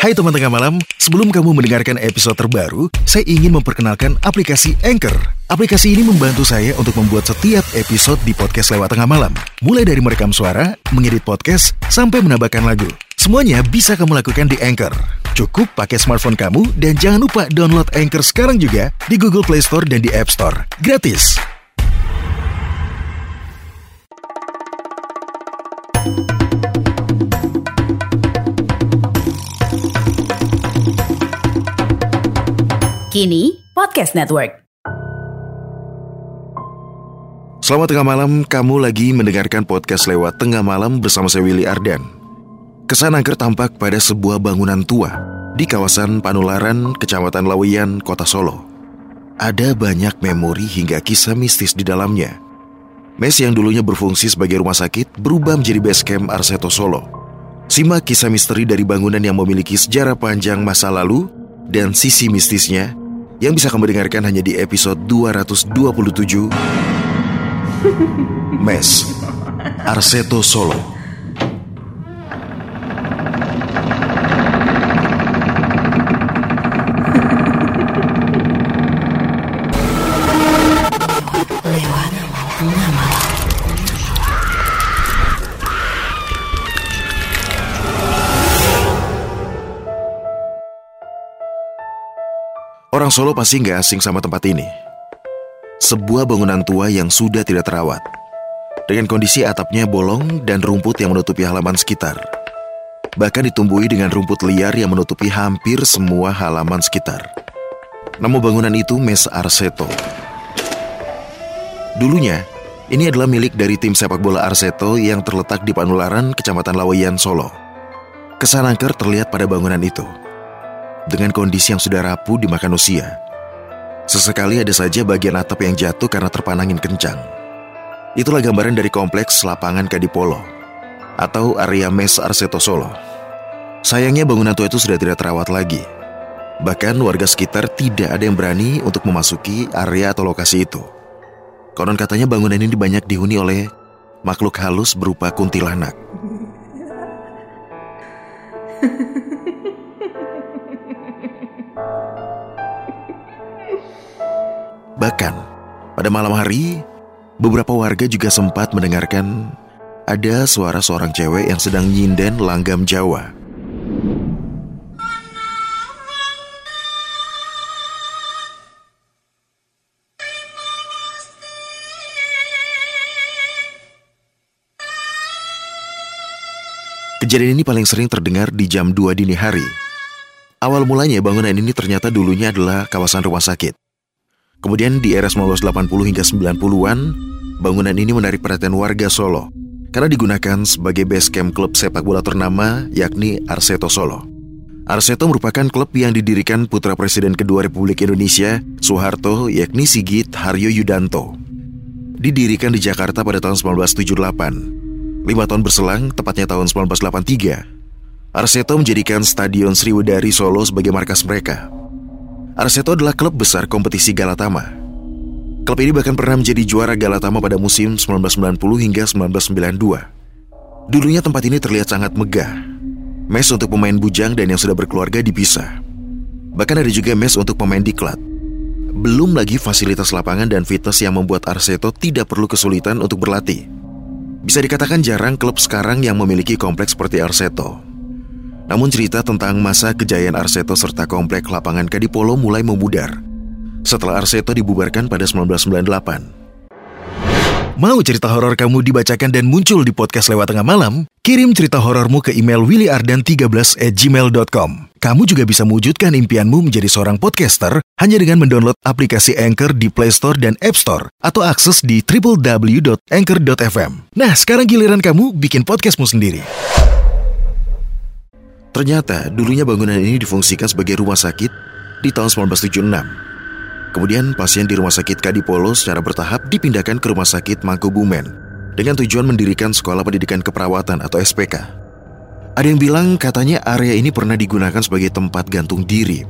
Hai teman tengah malam, sebelum kamu mendengarkan episode terbaru, saya ingin memperkenalkan aplikasi Anchor. Aplikasi ini membantu saya untuk membuat setiap episode di podcast lewat tengah malam. Mulai dari merekam suara, mengedit podcast, sampai menambahkan lagu. Semuanya bisa kamu lakukan di Anchor. Cukup pakai smartphone kamu dan jangan lupa download Anchor sekarang juga di Google Play Store dan di App Store. Gratis. Kini Podcast Network. Selamat tengah malam, kamu lagi mendengarkan podcast lewat tengah malam bersama saya Willy Ardan. Kesan angker tampak pada sebuah bangunan tua di kawasan Panularan, Kecamatan Laweyan, Kota Solo. Ada banyak memori hingga kisah mistis di dalamnya. Mes yang dulunya berfungsi sebagai rumah sakit berubah menjadi base camp Arseto Solo. Simak kisah misteri dari bangunan yang memiliki sejarah panjang masa lalu dan sisi mistisnya yang bisa kamu dengarkan hanya di episode 227 Mes Arseto Solo Orang Solo pasti nggak asing sama tempat ini. Sebuah bangunan tua yang sudah tidak terawat. Dengan kondisi atapnya bolong dan rumput yang menutupi halaman sekitar. Bahkan ditumbuhi dengan rumput liar yang menutupi hampir semua halaman sekitar. Nama bangunan itu Mes Arseto. Dulunya, ini adalah milik dari tim sepak bola Arseto yang terletak di Panularan, Kecamatan Laweyan, Solo. Kesan angker terlihat pada bangunan itu dengan kondisi yang sudah rapuh dimakan usia. Sesekali ada saja bagian atap yang jatuh karena terpana angin kencang. Itulah gambaran dari kompleks lapangan Kadipolo atau area Mes Arseto Solo. Sayangnya bangunan tua itu sudah tidak terawat lagi. Bahkan warga sekitar tidak ada yang berani untuk memasuki area atau lokasi itu. Konon katanya bangunan ini banyak dihuni oleh makhluk halus berupa kuntilanak. Bahkan, pada malam hari, beberapa warga juga sempat mendengarkan ada suara seorang cewek yang sedang nyinden langgam Jawa. Kejadian ini paling sering terdengar di jam 2 dini hari. Awal mulanya bangunan ini ternyata dulunya adalah kawasan rumah sakit. Kemudian di era 1980 hingga 90-an, bangunan ini menarik perhatian warga Solo karena digunakan sebagai base camp klub sepak bola ternama yakni Arseto Solo. Arseto merupakan klub yang didirikan putra Presiden kedua Republik Indonesia, Soeharto, yakni Sigit Haryo Yudanto. Didirikan di Jakarta pada tahun 1978. Lima tahun berselang, tepatnya tahun 1983, Arseto menjadikan Stadion Sriwedari Solo sebagai markas mereka. Arseto adalah klub besar kompetisi Galatama. Klub ini bahkan pernah menjadi juara Galatama pada musim 1990 hingga 1992. Dulunya tempat ini terlihat sangat megah. Mes untuk pemain bujang dan yang sudah berkeluarga dipisah. Bahkan ada juga mes untuk pemain diklat. Belum lagi fasilitas lapangan dan fitness yang membuat Arseto tidak perlu kesulitan untuk berlatih. Bisa dikatakan jarang klub sekarang yang memiliki kompleks seperti Arseto. Namun cerita tentang masa kejayaan Arseto serta komplek lapangan Kadipolo mulai memudar setelah Arseto dibubarkan pada 1998. Mau cerita horor kamu dibacakan dan muncul di podcast lewat tengah malam? Kirim cerita horormu ke email willyardan13 at gmail.com. Kamu juga bisa mewujudkan impianmu menjadi seorang podcaster hanya dengan mendownload aplikasi Anchor di Play Store dan App Store atau akses di www.anchor.fm. Nah, sekarang giliran kamu bikin podcastmu sendiri. Ternyata dulunya bangunan ini difungsikan sebagai rumah sakit di tahun 1976. Kemudian pasien di rumah sakit Kadipolo secara bertahap dipindahkan ke rumah sakit Mangkubumen dengan tujuan mendirikan sekolah pendidikan keperawatan atau SPK. Ada yang bilang katanya area ini pernah digunakan sebagai tempat gantung diri.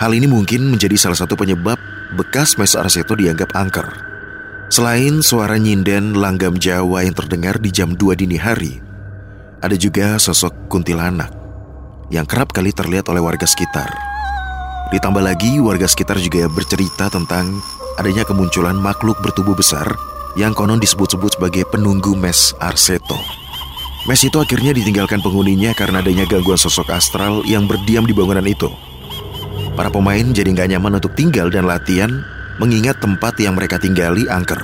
Hal ini mungkin menjadi salah satu penyebab bekas Mes Arseto dianggap angker. Selain suara nyinden langgam Jawa yang terdengar di jam 2 dini hari, ada juga sosok kuntilanak yang kerap kali terlihat oleh warga sekitar. Ditambah lagi, warga sekitar juga bercerita tentang adanya kemunculan makhluk bertubuh besar yang konon disebut-sebut sebagai penunggu mes Arseto. Mes itu akhirnya ditinggalkan penghuninya karena adanya gangguan sosok astral yang berdiam di bangunan itu. Para pemain jadi nggak nyaman untuk tinggal dan latihan mengingat tempat yang mereka tinggali angker.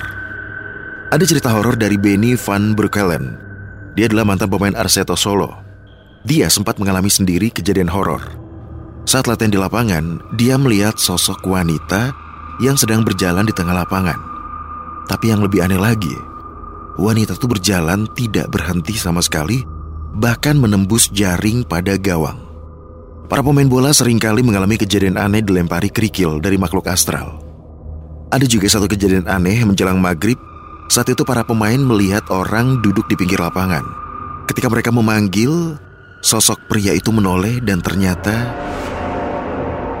Ada cerita horor dari Benny Van Breukelen. Dia adalah mantan pemain Arseto Solo. Dia sempat mengalami sendiri kejadian horor. Saat latihan di lapangan, dia melihat sosok wanita yang sedang berjalan di tengah lapangan. Tapi yang lebih aneh lagi, wanita itu berjalan tidak berhenti sama sekali, bahkan menembus jaring pada gawang. Para pemain bola sering kali mengalami kejadian aneh dilempari kerikil dari makhluk astral. Ada juga satu kejadian aneh menjelang maghrib, saat itu para pemain melihat orang duduk di pinggir lapangan. Ketika mereka memanggil, sosok pria itu menoleh dan ternyata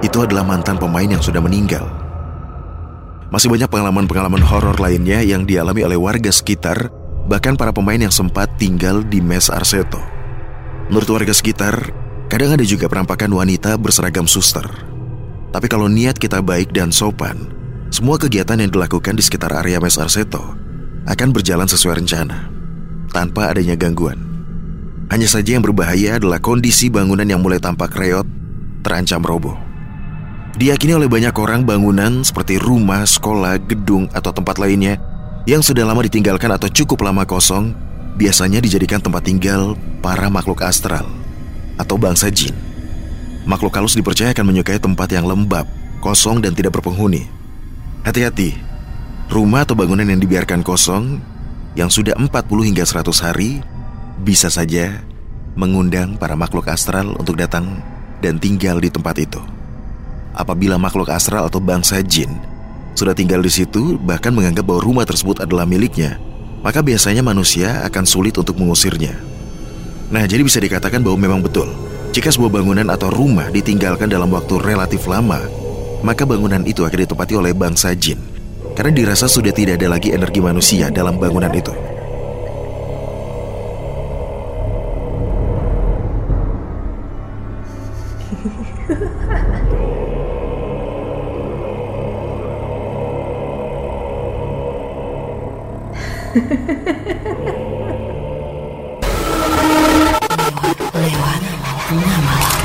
itu adalah mantan pemain yang sudah meninggal. Masih banyak pengalaman-pengalaman horor lainnya yang dialami oleh warga sekitar, bahkan para pemain yang sempat tinggal di Mes Arseto. Menurut warga sekitar, kadang ada juga penampakan wanita berseragam suster. Tapi kalau niat kita baik dan sopan, semua kegiatan yang dilakukan di sekitar area Mes Arseto akan berjalan sesuai rencana, tanpa adanya gangguan. Hanya saja yang berbahaya adalah kondisi bangunan yang mulai tampak reot, terancam roboh. Diyakini oleh banyak orang bangunan seperti rumah, sekolah, gedung, atau tempat lainnya yang sudah lama ditinggalkan atau cukup lama kosong biasanya dijadikan tempat tinggal para makhluk astral atau bangsa jin. Makhluk halus dipercaya akan menyukai tempat yang lembab, kosong, dan tidak berpenghuni. Hati-hati, rumah atau bangunan yang dibiarkan kosong yang sudah 40 hingga 100 hari bisa saja mengundang para makhluk astral untuk datang dan tinggal di tempat itu apabila makhluk astral atau bangsa jin sudah tinggal di situ bahkan menganggap bahwa rumah tersebut adalah miliknya, maka biasanya manusia akan sulit untuk mengusirnya. Nah, jadi bisa dikatakan bahwa memang betul, jika sebuah bangunan atau rumah ditinggalkan dalam waktu relatif lama, maka bangunan itu akan ditempati oleh bangsa jin, karena dirasa sudah tidak ada lagi energi manusia dalam bangunan itu. Lewat, lewat tengah malam.